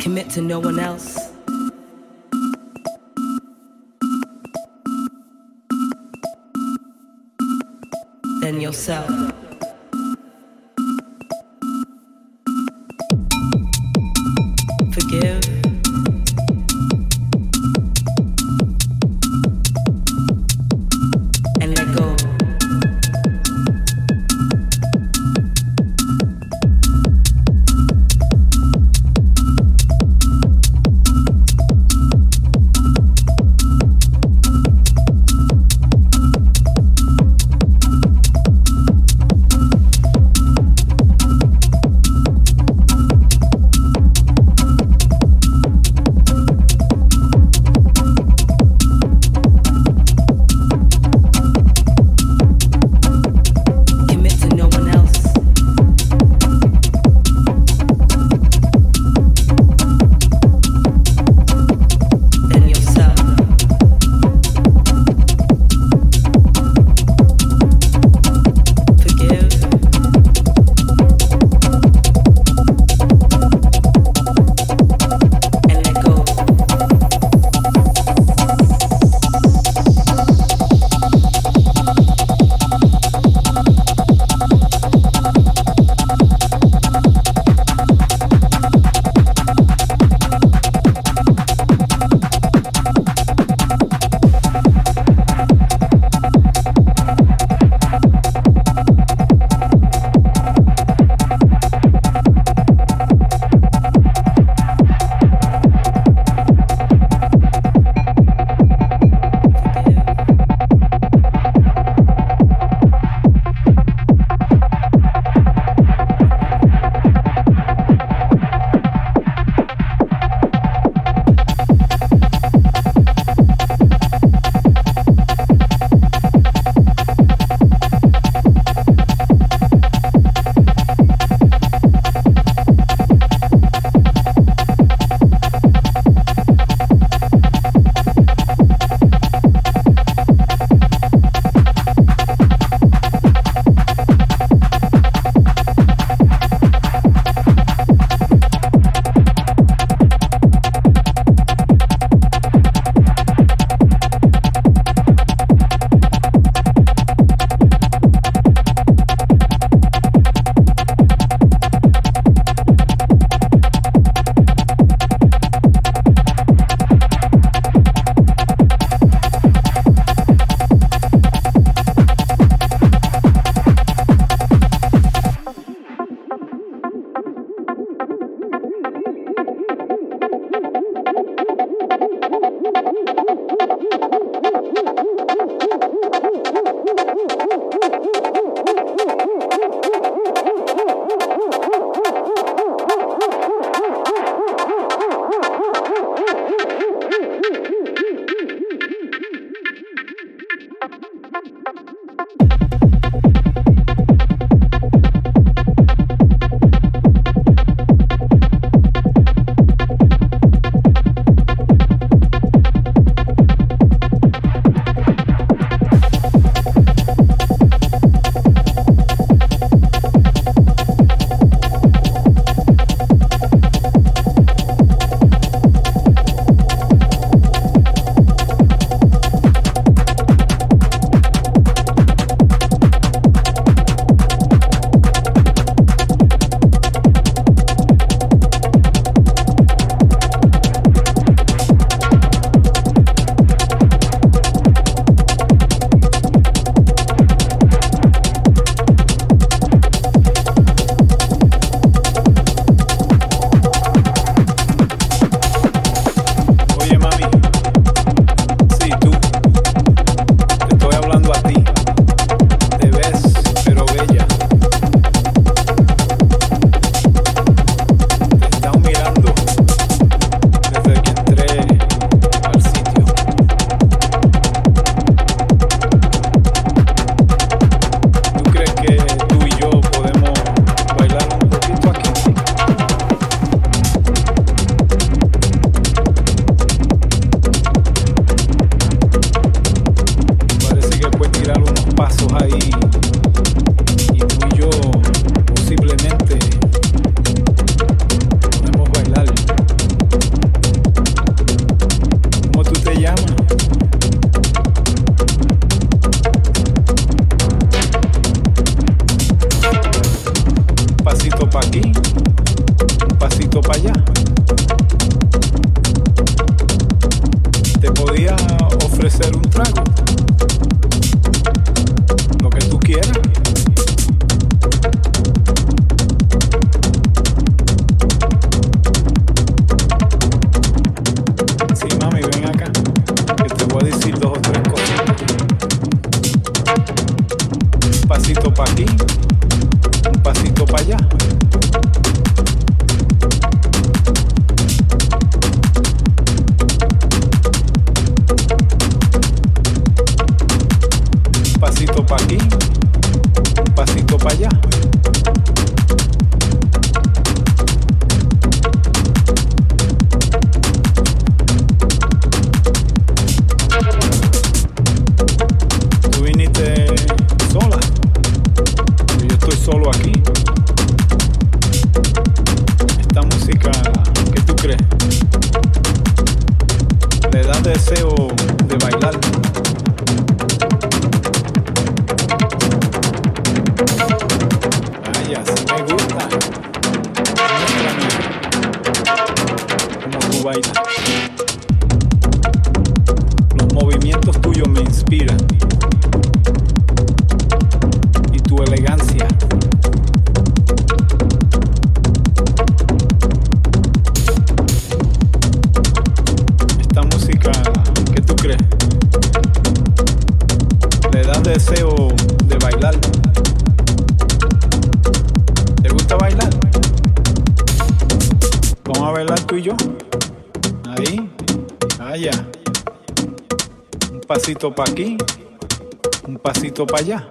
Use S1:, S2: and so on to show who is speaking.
S1: commit to no one else. Than yourself. Pasito para aquí, un pasito para allá.